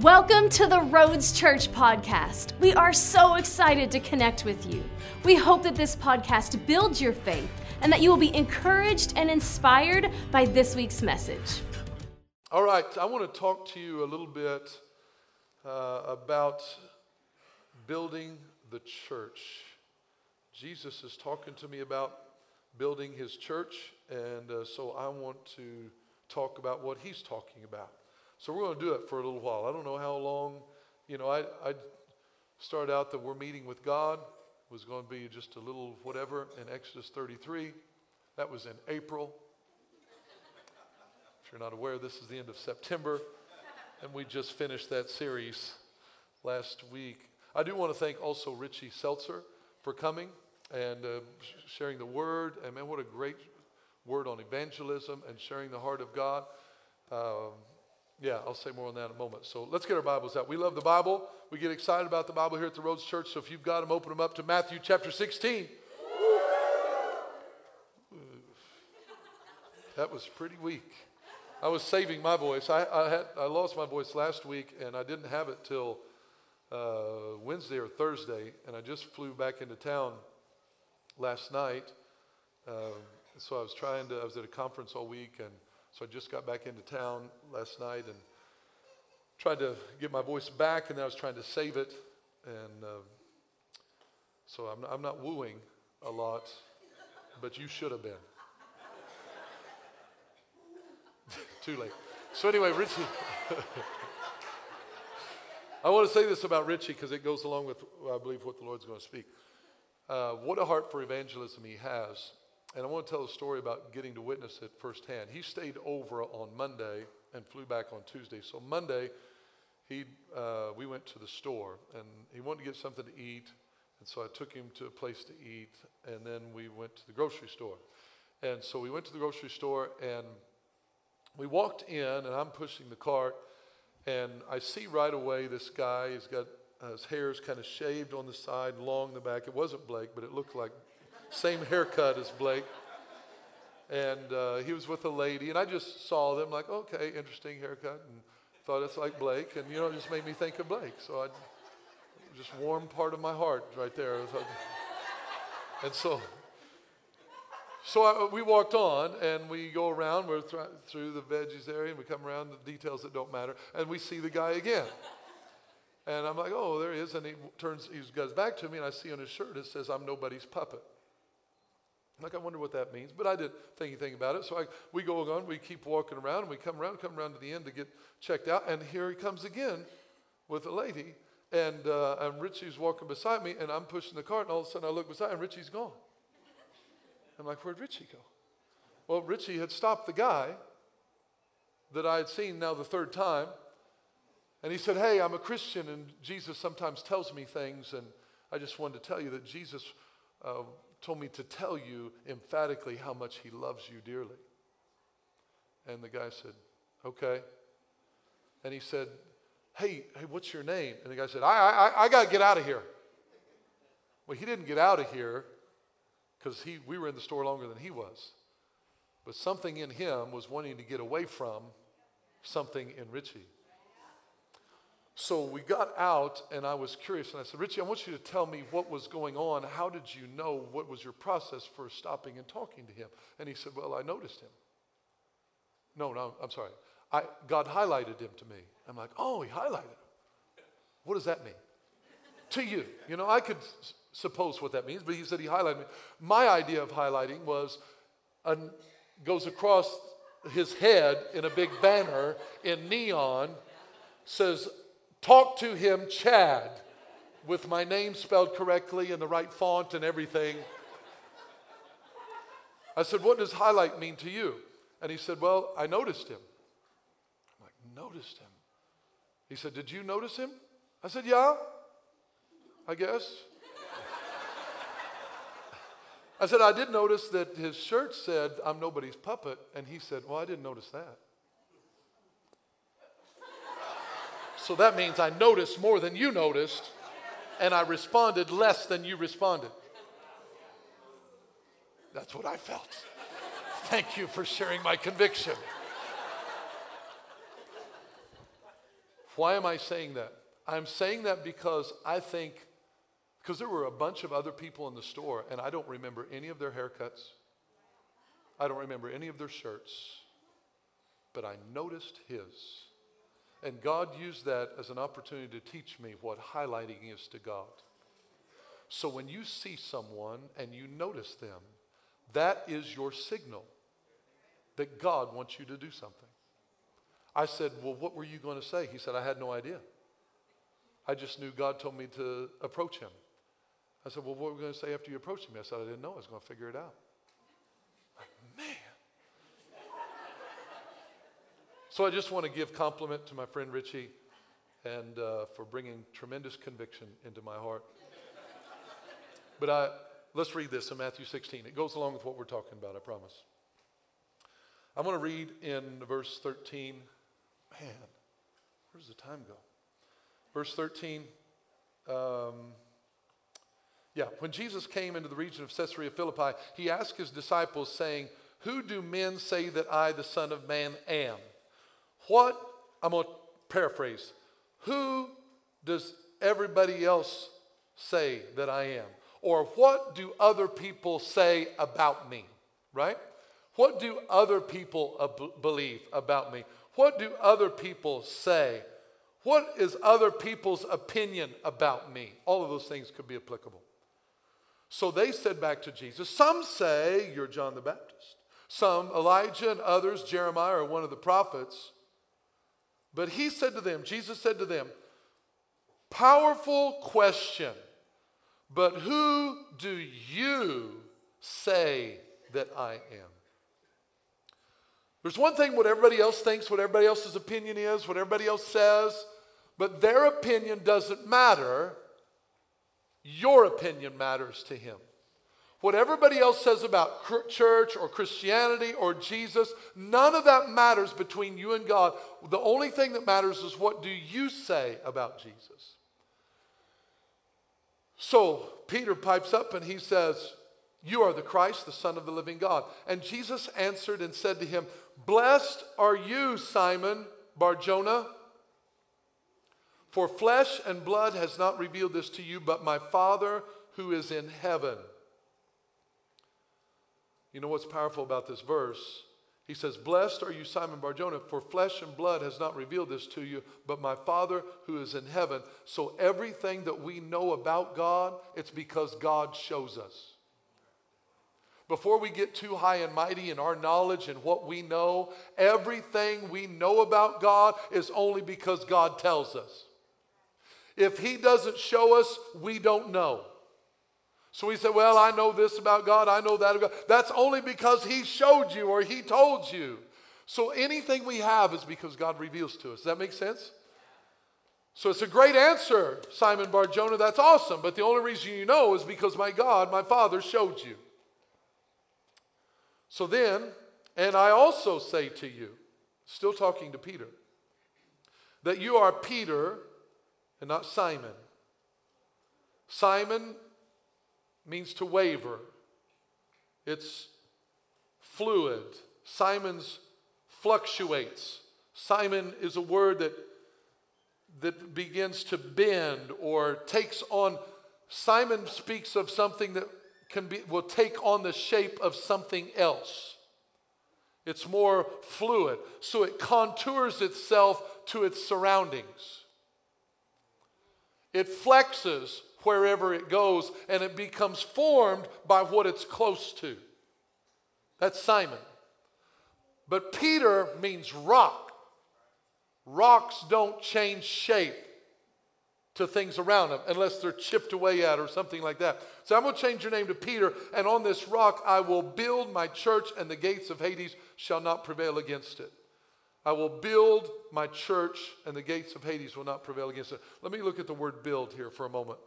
Welcome to the Roads Church podcast. We are so excited to connect with you. We hope that this podcast builds your faith and that you will be encouraged and inspired by this week's message. All right, I want to talk to you a little bit uh, about building the church. Jesus is talking to me about building his church, and uh, so I want to talk about what he's talking about. So we're going to do it for a little while. I don't know how long. You know, I, I started out that we're meeting with God It was going to be just a little whatever in Exodus 33. That was in April. If you're not aware, this is the end of September, and we just finished that series last week. I do want to thank also Richie Seltzer for coming and uh, sharing the word. And man, what a great word on evangelism and sharing the heart of God. Um, yeah, I'll say more on that in a moment. So let's get our Bibles out. We love the Bible. We get excited about the Bible here at the Roads Church. So if you've got them, open them up to Matthew chapter 16. That was pretty weak. I was saving my voice. I, I, had, I lost my voice last week, and I didn't have it till uh, Wednesday or Thursday, and I just flew back into town last night. Uh, so I was trying to, I was at a conference all week, and so I just got back into town last night and tried to get my voice back, and I was trying to save it. And uh, so I'm, I'm not wooing a lot, but you should have been. Too late. So, anyway, Richie. I want to say this about Richie because it goes along with, I believe, what the Lord's going to speak. Uh, what a heart for evangelism he has. And I want to tell a story about getting to witness it firsthand. He stayed over on Monday and flew back on Tuesday. So Monday, he, uh, we went to the store and he wanted to get something to eat. And so I took him to a place to eat. And then we went to the grocery store. And so we went to the grocery store and we walked in and I'm pushing the cart. And I see right away this guy, he's got uh, his is kind of shaved on the side, long the back. It wasn't Blake, but it looked like same haircut as Blake. And uh, he was with a lady, and I just saw them like, okay, interesting haircut, and thought it's like Blake, and you know, it just made me think of Blake. So I just warm part of my heart right there. And so, so I, we walked on, and we go around. We're th- through the veggies area, and we come around the details that don't matter, and we see the guy again. And I'm like, oh, there he is. And he turns, he goes back to me, and I see on his shirt it says, I'm nobody's puppet. Like, I wonder what that means. But I didn't think anything about it. So I, we go on, we keep walking around, and we come around, come around to the end to get checked out. And here he comes again with a lady. And, uh, and Richie's walking beside me, and I'm pushing the cart, and all of a sudden I look beside, and Richie's gone. I'm like, where'd Richie go? Well, Richie had stopped the guy that I had seen now the third time. And he said, Hey, I'm a Christian, and Jesus sometimes tells me things, and I just wanted to tell you that Jesus uh, told me to tell you emphatically how much he loves you dearly. And the guy said, Okay. And he said, Hey, hey, what's your name? And the guy said, I, I, I got to get out of here. Well, he didn't get out of here because he, we were in the store longer than he was. But something in him was wanting to get away from something in Richie. So we got out, and I was curious, and I said, Richie, I want you to tell me what was going on. How did you know? What was your process for stopping and talking to him? And he said, Well, I noticed him. No, no, I'm sorry. I, God highlighted him to me. I'm like, Oh, he highlighted him. What does that mean? to you. You know, I could s- suppose what that means, but he said he highlighted me. My idea of highlighting was an, goes across his head in a big banner in neon, says, Talk to him, Chad, with my name spelled correctly in the right font and everything. I said, What does highlight mean to you? And he said, Well, I noticed him. I'm like, Noticed him? He said, Did you notice him? I said, Yeah, I guess. I said, I did notice that his shirt said, I'm nobody's puppet. And he said, Well, I didn't notice that. So that means I noticed more than you noticed, and I responded less than you responded. That's what I felt. Thank you for sharing my conviction. Why am I saying that? I'm saying that because I think, because there were a bunch of other people in the store, and I don't remember any of their haircuts. I don't remember any of their shirts, but I noticed his. And God used that as an opportunity to teach me what highlighting is to God. So when you see someone and you notice them, that is your signal that God wants you to do something. I said, Well, what were you going to say? He said, I had no idea. I just knew God told me to approach him. I said, Well, what were we going to say after you approached me? I said, I didn't know. I was going to figure it out. So I just want to give compliment to my friend Richie and uh, for bringing tremendous conviction into my heart. But I, let's read this in Matthew 16. It goes along with what we're talking about, I promise. I'm going to read in verse 13. Man, where's the time go? Verse 13. Um, yeah, when Jesus came into the region of Caesarea Philippi, he asked his disciples, saying, Who do men say that I, the Son of Man, am? What, I'm going to paraphrase, who does everybody else say that I am? Or what do other people say about me? Right? What do other people ab- believe about me? What do other people say? What is other people's opinion about me? All of those things could be applicable. So they said back to Jesus, Some say you're John the Baptist, some Elijah, and others Jeremiah or one of the prophets. But he said to them, Jesus said to them, Powerful question, but who do you say that I am? There's one thing what everybody else thinks, what everybody else's opinion is, what everybody else says, but their opinion doesn't matter. Your opinion matters to him. What everybody else says about church or Christianity or Jesus, none of that matters between you and God. The only thing that matters is what do you say about Jesus? So Peter pipes up and he says, You are the Christ, the Son of the living God. And Jesus answered and said to him, Blessed are you, Simon Bar-Jonah, for flesh and blood has not revealed this to you, but my Father who is in heaven. You know what's powerful about this verse? He says, Blessed are you, Simon Bar-Jonah, for flesh and blood has not revealed this to you, but my Father who is in heaven. So everything that we know about God, it's because God shows us. Before we get too high and mighty in our knowledge and what we know, everything we know about God is only because God tells us. If He doesn't show us, we don't know. So we said, Well, I know this about God, I know that about God. That's only because He showed you or He told you. So anything we have is because God reveals to us. Does that make sense? So it's a great answer, Simon Bar-Jonah. That's awesome. But the only reason you know is because my God, my Father, showed you. So then, and I also say to you, still talking to Peter, that you are Peter and not Simon. Simon means to waver, it's fluid. Simon's fluctuates. Simon is a word that, that begins to bend or takes on. Simon speaks of something that can be, will take on the shape of something else. It's more fluid, so it contours itself to its surroundings. It flexes wherever it goes and it becomes formed by what it's close to. That's Simon. But Peter means rock. Rocks don't change shape to things around them unless they're chipped away at or something like that. So I'm going to change your name to Peter, and on this rock I will build my church, and the gates of Hades shall not prevail against it. I will build my church, and the gates of Hades will not prevail against it. Let me look at the word build here for a moment.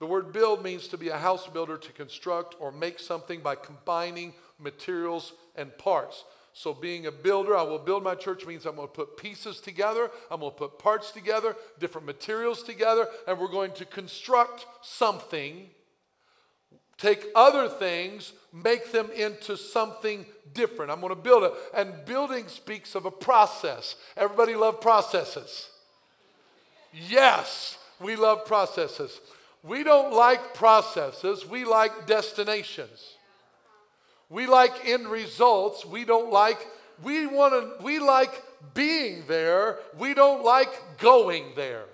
The word build means to be a house builder, to construct or make something by combining materials and parts. So, being a builder, I will build my church means I'm going to put pieces together, I'm going to put parts together, different materials together, and we're going to construct something, take other things, make them into something different. I'm going to build it. And building speaks of a process. Everybody love processes. Yes, we love processes. We don't like processes, we like destinations. We like end results. We don't like, we want to, we like being there. We don't like going there.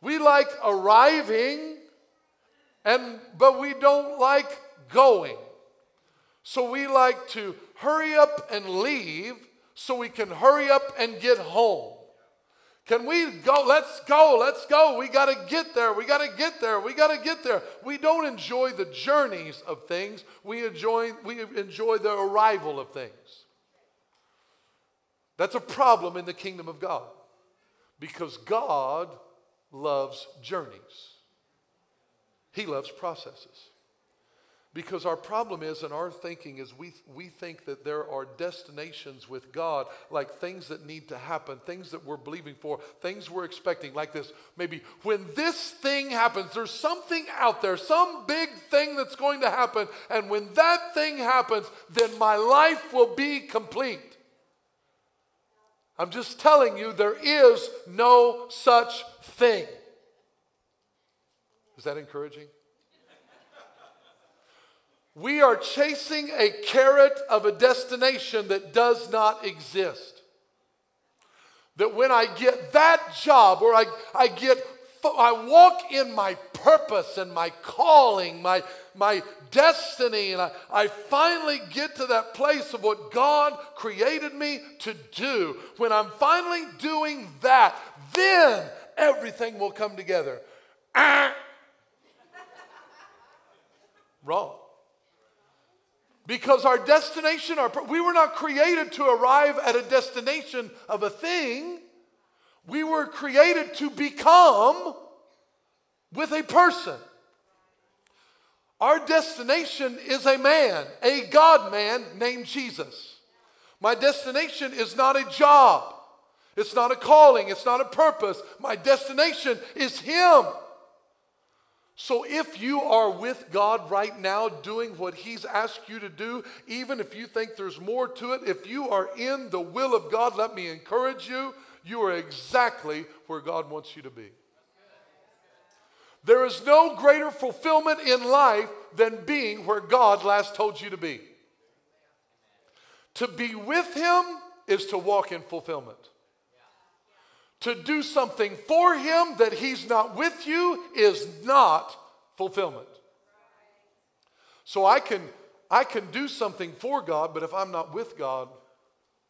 We like arriving, and but we don't like going. So we like to hurry up and leave so we can hurry up and get home. Can we go? Let's go. Let's go. We got to get there. We got to get there. We got to get there. We don't enjoy the journeys of things. We enjoy we enjoy the arrival of things. That's a problem in the kingdom of God. Because God loves journeys. He loves processes. Because our problem is, in our thinking, is we, we think that there are destinations with God, like things that need to happen, things that we're believing for, things we're expecting, like this. Maybe when this thing happens, there's something out there, some big thing that's going to happen, and when that thing happens, then my life will be complete. I'm just telling you, there is no such thing. Is that encouraging? We are chasing a carrot of a destination that does not exist. That when I get that job or I, I get I walk in my purpose and my calling, my, my destiny, and I, I finally get to that place of what God created me to do. When I'm finally doing that, then everything will come together. Ah. Wrong. Because our destination, our, we were not created to arrive at a destination of a thing. We were created to become with a person. Our destination is a man, a God man named Jesus. My destination is not a job. It's not a calling. It's not a purpose. My destination is Him. So if you are with God right now doing what He's asked you to do, even if you think there's more to it, if you are in the will of God, let me encourage you, you are exactly where God wants you to be. There is no greater fulfillment in life than being where God last told you to be. To be with Him is to walk in fulfillment. To do something for him that he's not with you is not fulfillment. So I can I can do something for God, but if I'm not with God,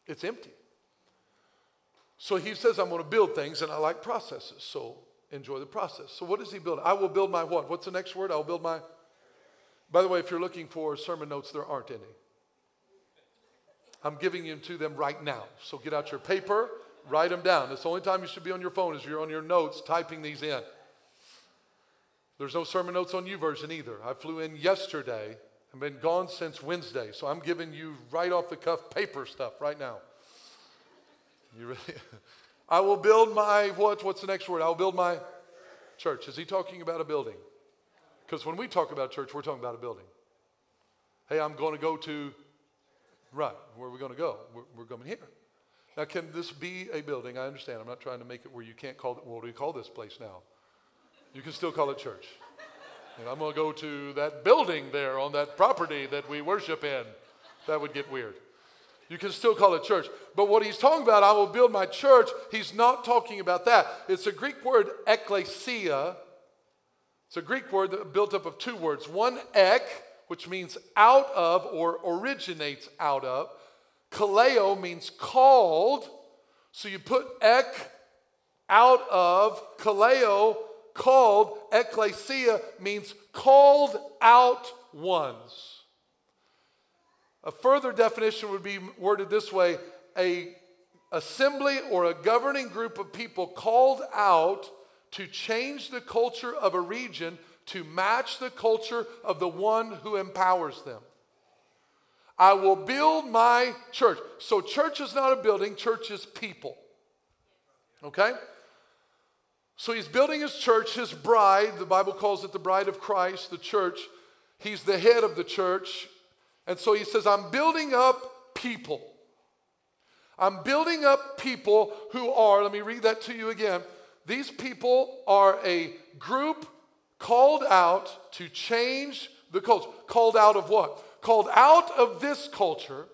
it's empty. So he says, I'm going to build things, and I like processes. So enjoy the process. So what does he build? I will build my what? What's the next word? I will build my. By the way, if you're looking for sermon notes, there aren't any. I'm giving you to them right now. So get out your paper Write them down. That's the only time you should be on your phone is you're on your notes typing these in. There's no sermon notes on YouVersion either. I flew in yesterday I've been gone since Wednesday, so I'm giving you right off the cuff paper stuff right now. You really I will build my what what's the next word? I will build my church. Is he talking about a building? Because when we talk about church, we're talking about a building. Hey, I'm going to go to right, where are we going to go? We're, we're going here. Now, can this be a building? I understand. I'm not trying to make it where you can't call it, what do you call this place now? You can still call it church. And I'm going to go to that building there on that property that we worship in. That would get weird. You can still call it church. But what he's talking about, I will build my church, he's not talking about that. It's a Greek word, ekklesia. It's a Greek word that built up of two words. One, ek, which means out of or originates out of. Kaleo means called. So you put ek out of, kaleo, called. Ecclesia means called out ones. A further definition would be worded this way a assembly or a governing group of people called out to change the culture of a region to match the culture of the one who empowers them. I will build my church. So, church is not a building, church is people. Okay? So, he's building his church, his bride. The Bible calls it the bride of Christ, the church. He's the head of the church. And so he says, I'm building up people. I'm building up people who are, let me read that to you again. These people are a group called out to change the culture. Called out of what? Called out of this culture,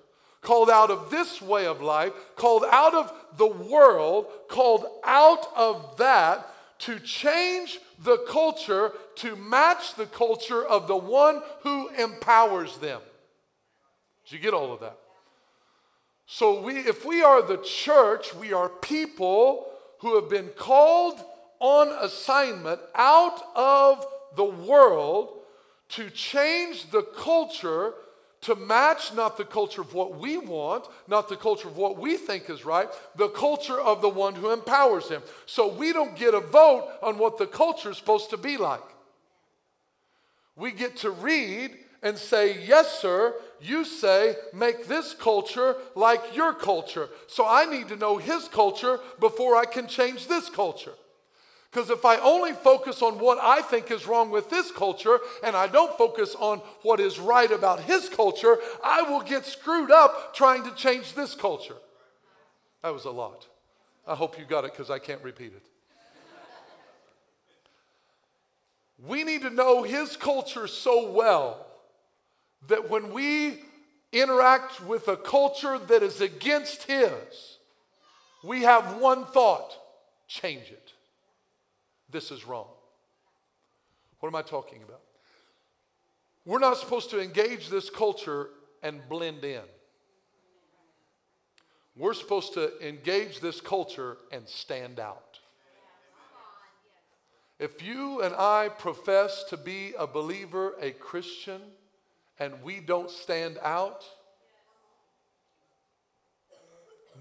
called out of this way of life, called out of the world, called out of that to change the culture to match the culture of the one who empowers them. Did you get all of that? So we if we are the church, we are people who have been called on assignment out of the world to change the culture to match not the culture of what we want, not the culture of what we think is right, the culture of the one who empowers him. So we don't get a vote on what the culture is supposed to be like. We get to read and say, Yes, sir, you say, make this culture like your culture. So I need to know his culture before I can change this culture. Because if I only focus on what I think is wrong with this culture and I don't focus on what is right about his culture, I will get screwed up trying to change this culture. That was a lot. I hope you got it because I can't repeat it. we need to know his culture so well that when we interact with a culture that is against his, we have one thought change it. This is wrong. What am I talking about? We're not supposed to engage this culture and blend in. We're supposed to engage this culture and stand out. If you and I profess to be a believer, a Christian, and we don't stand out,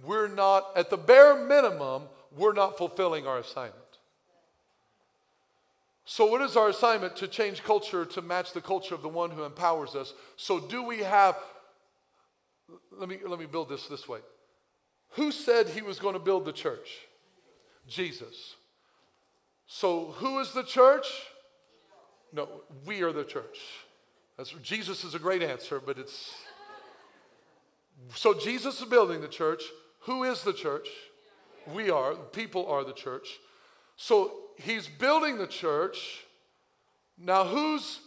we're not, at the bare minimum, we're not fulfilling our assignment. So, what is our assignment? To change culture to match the culture of the one who empowers us. So, do we have, let me, let me build this this way. Who said he was going to build the church? Jesus. So, who is the church? No, we are the church. That's, Jesus is a great answer, but it's. So, Jesus is building the church. Who is the church? We are. People are the church. So, he's building the church. Now, whose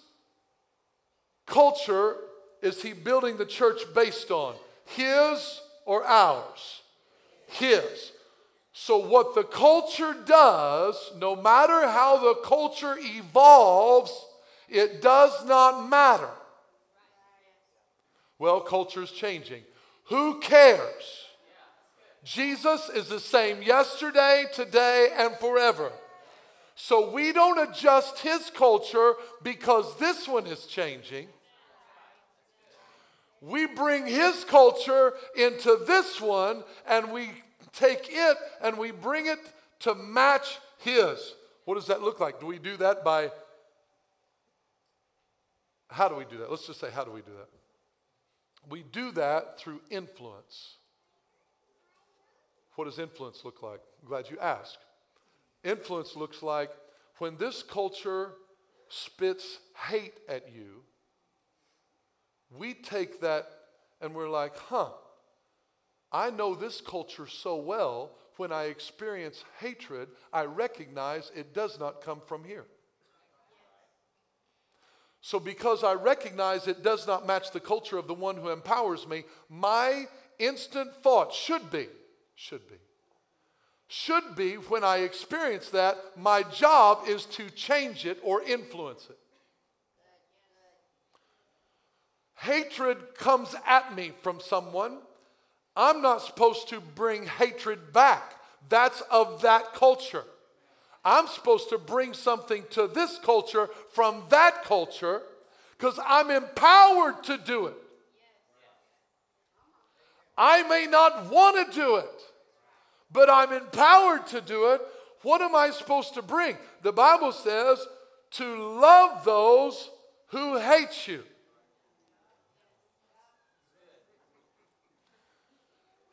culture is he building the church based on? His or ours? His. So, what the culture does, no matter how the culture evolves, it does not matter. Well, culture is changing. Who cares? Jesus is the same yesterday, today, and forever. So we don't adjust his culture because this one is changing. We bring his culture into this one and we take it and we bring it to match his. What does that look like? Do we do that by how do we do that? Let's just say, how do we do that? We do that through influence. What does influence look like? I'm glad you asked. Influence looks like when this culture spits hate at you, we take that and we're like, huh, I know this culture so well. When I experience hatred, I recognize it does not come from here. So, because I recognize it does not match the culture of the one who empowers me, my instant thought should be, should be, should be when I experience that, my job is to change it or influence it. Hatred comes at me from someone. I'm not supposed to bring hatred back. That's of that culture. I'm supposed to bring something to this culture from that culture because I'm empowered to do it. I may not want to do it but I'm empowered to do it. What am I supposed to bring? The Bible says to love those who hate you.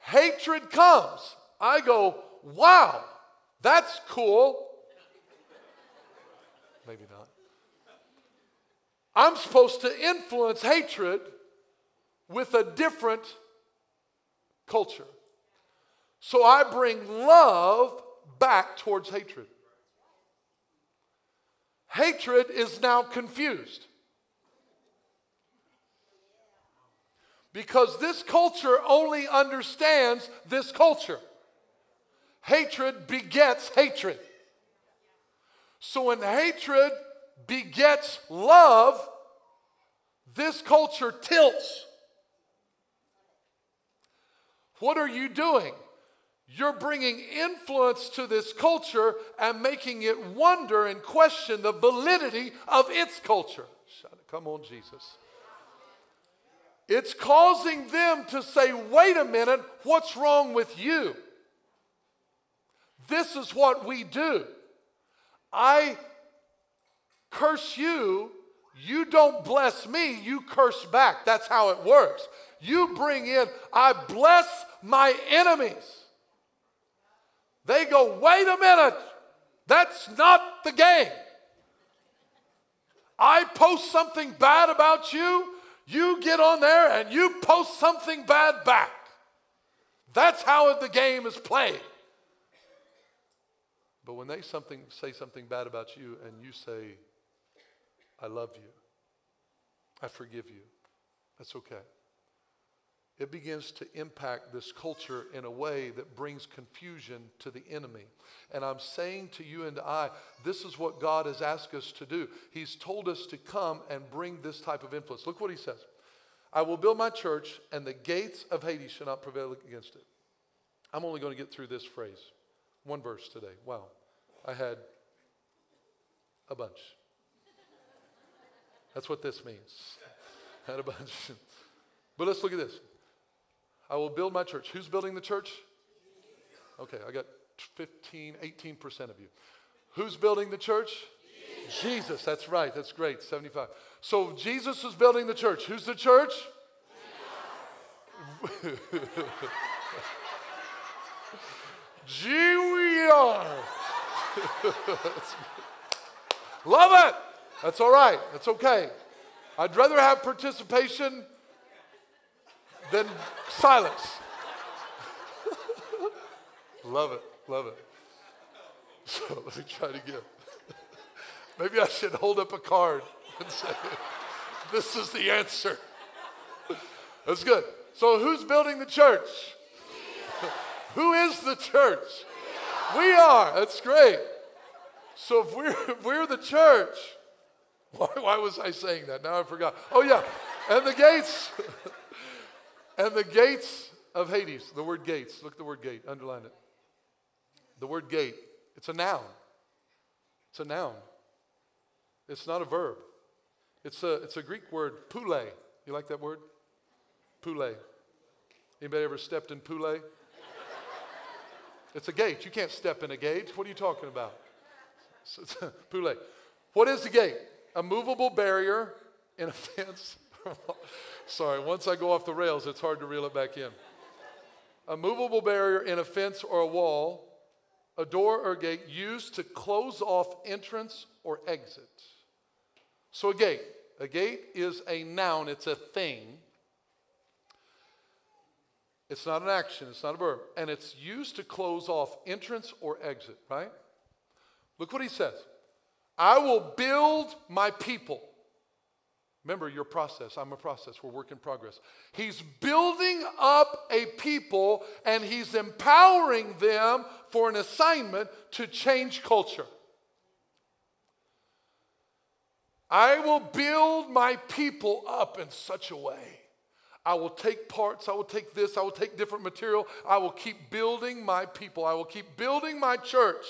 Hatred comes. I go, wow, that's cool. Maybe not. I'm supposed to influence hatred with a different culture. So I bring love back towards hatred. Hatred is now confused. Because this culture only understands this culture. Hatred begets hatred. So when hatred begets love, this culture tilts. What are you doing? You're bringing influence to this culture and making it wonder and question the validity of its culture. Come on, Jesus. It's causing them to say, wait a minute, what's wrong with you? This is what we do. I curse you, you don't bless me, you curse back. That's how it works. You bring in, I bless my enemies. They go, wait a minute, that's not the game. I post something bad about you, you get on there and you post something bad back. That's how the game is played. But when they something, say something bad about you and you say, I love you, I forgive you, that's okay it begins to impact this culture in a way that brings confusion to the enemy. And I'm saying to you and I, this is what God has asked us to do. He's told us to come and bring this type of influence. Look what he says I will build my church, and the gates of Hades shall not prevail against it. I'm only going to get through this phrase, one verse today. Wow. I had a bunch. That's what this means. Had a bunch. But let's look at this. I will build my church. Who's building the church? Okay, I got 15, 18% of you. Who's building the church? Jesus. Jesus. That's right. That's great. 75. So Jesus is building the church. Who's the church? Gee, we are. Love it. That's all right. That's okay. I'd rather have participation than silence. love it, love it. So let me try to get. Maybe I should hold up a card and say, This is the answer. That's good. So, who's building the church? Who is the church? We are. That's great. So, if we're, if we're the church, why, why was I saying that? Now I forgot. Oh, yeah. And the gates. And the gates of Hades, the word gates, look at the word gate, underline it. The word gate, it's a noun. It's a noun. It's not a verb. It's a, it's a Greek word, pule. You like that word? Pule. Anybody ever stepped in pule? It's a gate. You can't step in a gate. What are you talking about? pule. What is a gate? A movable barrier in a fence Sorry, once I go off the rails, it's hard to reel it back in. A movable barrier in a fence or a wall, a door or gate used to close off entrance or exit. So, a gate. A gate is a noun, it's a thing. It's not an action, it's not a verb. And it's used to close off entrance or exit, right? Look what he says I will build my people. Remember your process. I'm a process. We're work in progress. He's building up a people and he's empowering them for an assignment to change culture. I will build my people up in such a way. I will take parts, I will take this, I will take different material. I will keep building my people. I will keep building my church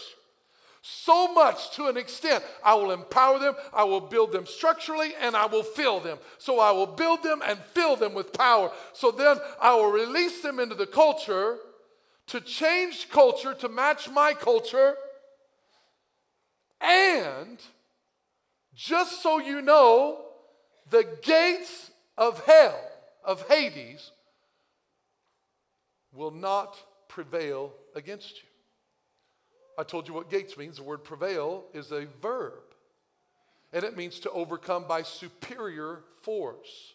so much to an extent. I will empower them, I will build them structurally, and I will fill them. So I will build them and fill them with power. So then I will release them into the culture to change culture to match my culture. And just so you know, the gates of hell, of Hades, will not prevail against you. I told you what gates means. The word prevail is a verb, and it means to overcome by superior force,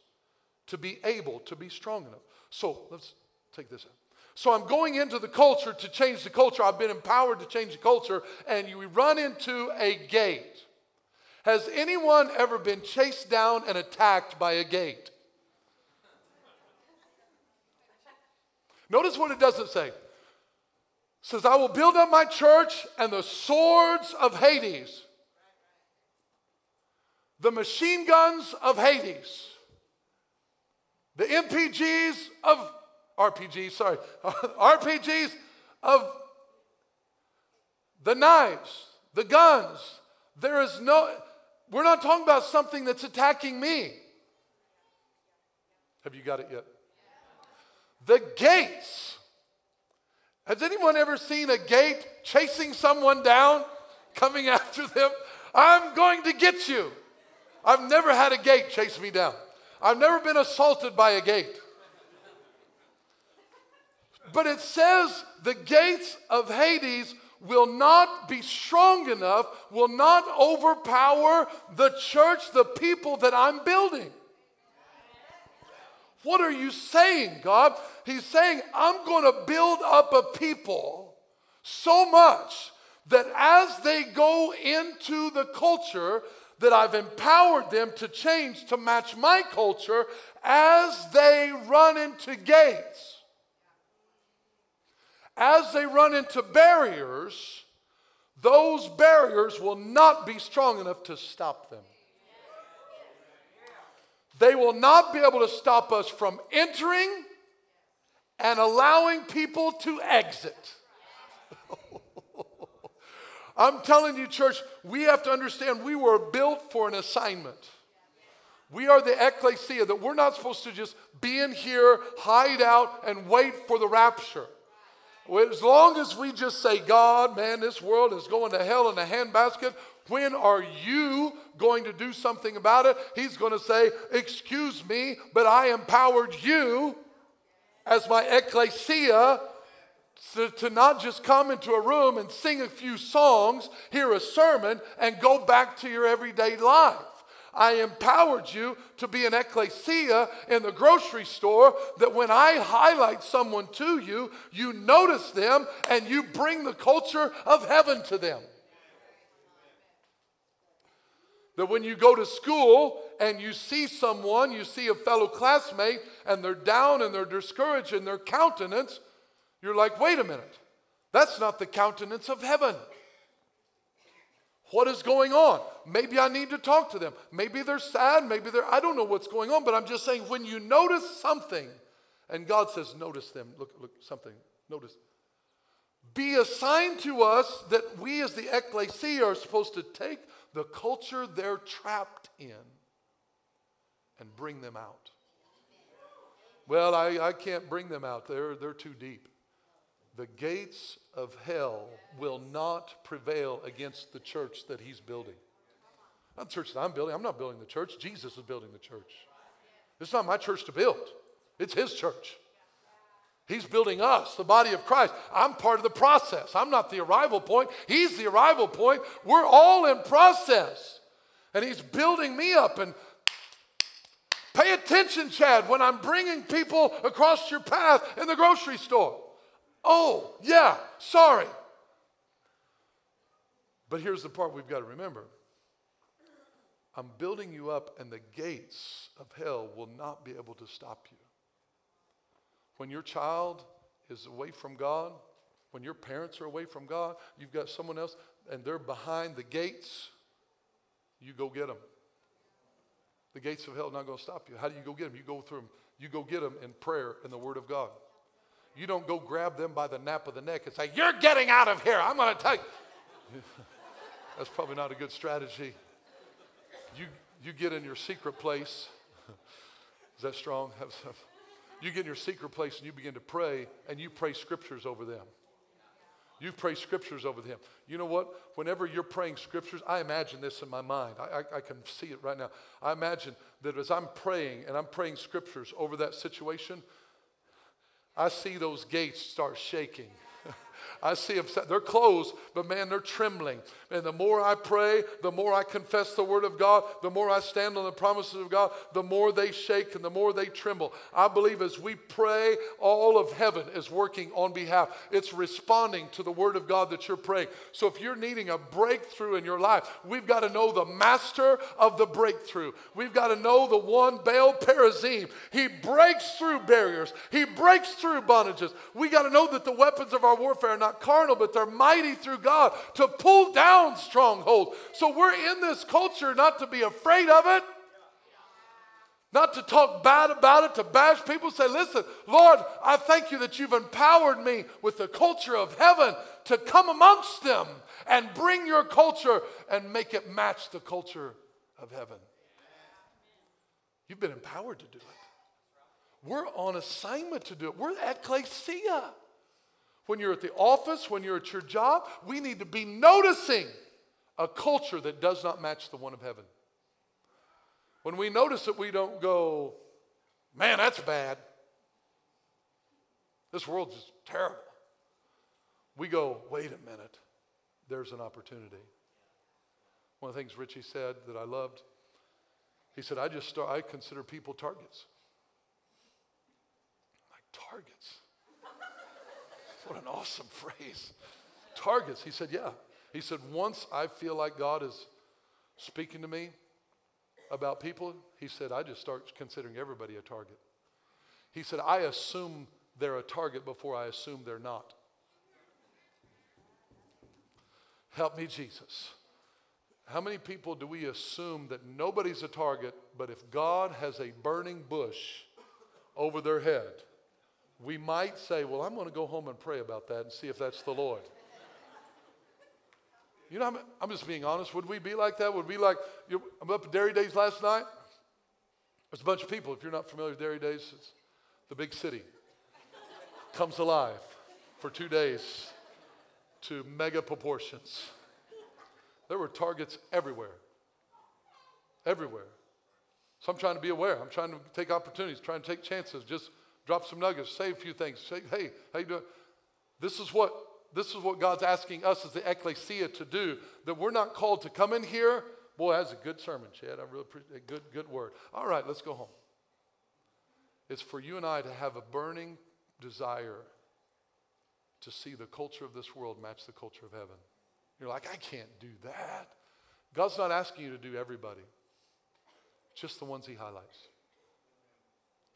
to be able, to be strong enough. So let's take this out. So I'm going into the culture to change the culture. I've been empowered to change the culture, and you run into a gate. Has anyone ever been chased down and attacked by a gate? Notice what it doesn't say. Says, I will build up my church and the swords of Hades, the machine guns of Hades, the MPGs of RPGs, sorry, RPGs of the knives, the guns. There is no, we're not talking about something that's attacking me. Have you got it yet? The gates. Has anyone ever seen a gate chasing someone down, coming after them? I'm going to get you. I've never had a gate chase me down. I've never been assaulted by a gate. But it says the gates of Hades will not be strong enough, will not overpower the church, the people that I'm building. What are you saying, God? He's saying, I'm going to build up a people so much that as they go into the culture, that I've empowered them to change to match my culture as they run into gates as they run into barriers, those barriers will not be strong enough to stop them. They will not be able to stop us from entering and allowing people to exit. I'm telling you, church, we have to understand we were built for an assignment. We are the ecclesia that we're not supposed to just be in here, hide out, and wait for the rapture. As long as we just say, God, man, this world is going to hell in a handbasket, when are you going to do something about it? He's going to say, Excuse me, but I empowered you as my ecclesia to, to, not just come into a room and sing a few songs, hear a sermon, and go back to your everyday life. I empowered you to be an ecclesia in the grocery store that when I highlight someone to you, you notice them and you bring the culture of heaven to them. That when you go to school and you see someone, you see a fellow classmate, and they're down and they're discouraged in their countenance, you're like, wait a minute, that's not the countenance of heaven. What is going on? Maybe I need to talk to them. Maybe they're sad. Maybe they're, I don't know what's going on, but I'm just saying when you notice something, and God says, notice them, look, look, something, notice. Be assigned to us that we as the ecclesia are supposed to take the culture they're trapped in and bring them out. Well, I, I can't bring them out. They're, they're too deep the gates of hell will not prevail against the church that he's building. Not the church that I'm building. I'm not building the church. Jesus is building the church. It's not my church to build, it's his church. He's building us, the body of Christ. I'm part of the process. I'm not the arrival point. He's the arrival point. We're all in process. And he's building me up. And pay attention, Chad, when I'm bringing people across your path in the grocery store. Oh, yeah, sorry. But here's the part we've got to remember I'm building you up, and the gates of hell will not be able to stop you. When your child is away from God, when your parents are away from God, you've got someone else, and they're behind the gates, you go get them. The gates of hell are not going to stop you. How do you go get them? You go through them. You go get them in prayer and the Word of God. You don't go grab them by the nape of the neck and say, You're getting out of here. I'm going to you. That's probably not a good strategy. You, you get in your secret place. Is that strong? You get in your secret place and you begin to pray and you pray scriptures over them. You pray scriptures over them. You know what? Whenever you're praying scriptures, I imagine this in my mind. I, I, I, can see it right now. I imagine that as I'm praying and I'm praying scriptures over that situation, I see those gates start shaking. I see them, they're closed, but man, they're trembling. And the more I pray, the more I confess the word of God, the more I stand on the promises of God, the more they shake and the more they tremble. I believe as we pray, all of heaven is working on behalf. It's responding to the word of God that you're praying. So if you're needing a breakthrough in your life, we've got to know the master of the breakthrough. We've got to know the one, Baal Perazim. He breaks through barriers, he breaks through bondages. We got to know that the weapons of our warfare are not carnal, but they're mighty through God to pull down strongholds. So we're in this culture not to be afraid of it not to talk bad about it, to bash people. Say, listen, Lord, I thank you that you've empowered me with the culture of heaven to come amongst them and bring your culture and make it match the culture of heaven. You've been empowered to do it. We're on assignment to do it. We're at ecclesia. When you're at the office, when you're at your job, we need to be noticing a culture that does not match the one of heaven. When we notice it, we don't go, man, that's bad. This world's just terrible. We go, wait a minute, there's an opportunity. One of the things Richie said that I loved, he said, I just start, I consider people targets. Like targets. What an awesome phrase. Targets. He said, yeah. He said, once I feel like God is speaking to me, about people, he said, I just start considering everybody a target. He said, I assume they're a target before I assume they're not. Help me, Jesus. How many people do we assume that nobody's a target, but if God has a burning bush over their head, we might say, Well, I'm going to go home and pray about that and see if that's the Lord. You know, I'm, I'm just being honest. Would we be like that? Would we like, I'm up at Dairy Days last night. There's a bunch of people. If you're not familiar with Dairy Days, it's the big city. Comes alive for two days to mega proportions. There were targets everywhere. Everywhere. So I'm trying to be aware. I'm trying to take opportunities, trying to take chances, just drop some nuggets, say a few things. Say, hey, how you doing? This is what this is what God's asking us as the ecclesia to do. That we're not called to come in here. Boy, that's a good sermon, Chad. I really appreciate a good, good word. All right, let's go home. It's for you and I to have a burning desire to see the culture of this world match the culture of heaven. You're like, I can't do that. God's not asking you to do everybody, just the ones He highlights.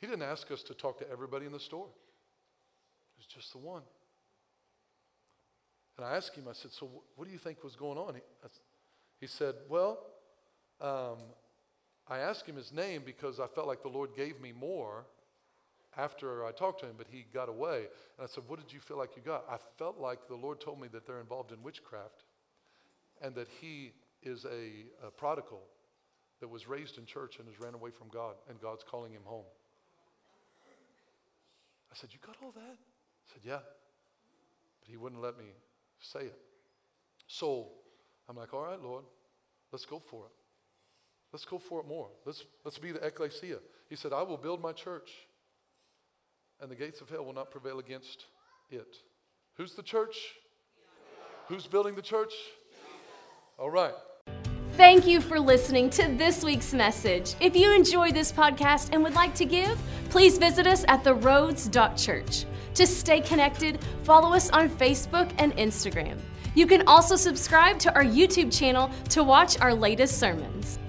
He didn't ask us to talk to everybody in the store, it was just the one. And I asked him, I said, So what do you think was going on? He, he said, Well, um, I asked him his name because I felt like the Lord gave me more after I talked to him, but he got away. And I said, What did you feel like you got? I felt like the Lord told me that they're involved in witchcraft and that he is a, a prodigal that was raised in church and has ran away from God, and God's calling him home. I said, You got all that? I said, Yeah. But he wouldn't let me say it. So I'm like, all right, Lord, let's go for it. Let's go for it more. Let's, let's be the ecclesia. He said, I will build my church, and the gates of hell will not prevail against it. Who's the church? Who's building the church? All right. Thank you for listening to this week's message. If you enjoyed this podcast and would like to give, please visit us at theroads.church. To stay connected, follow us on Facebook and Instagram. You can also subscribe to our YouTube channel to watch our latest sermons.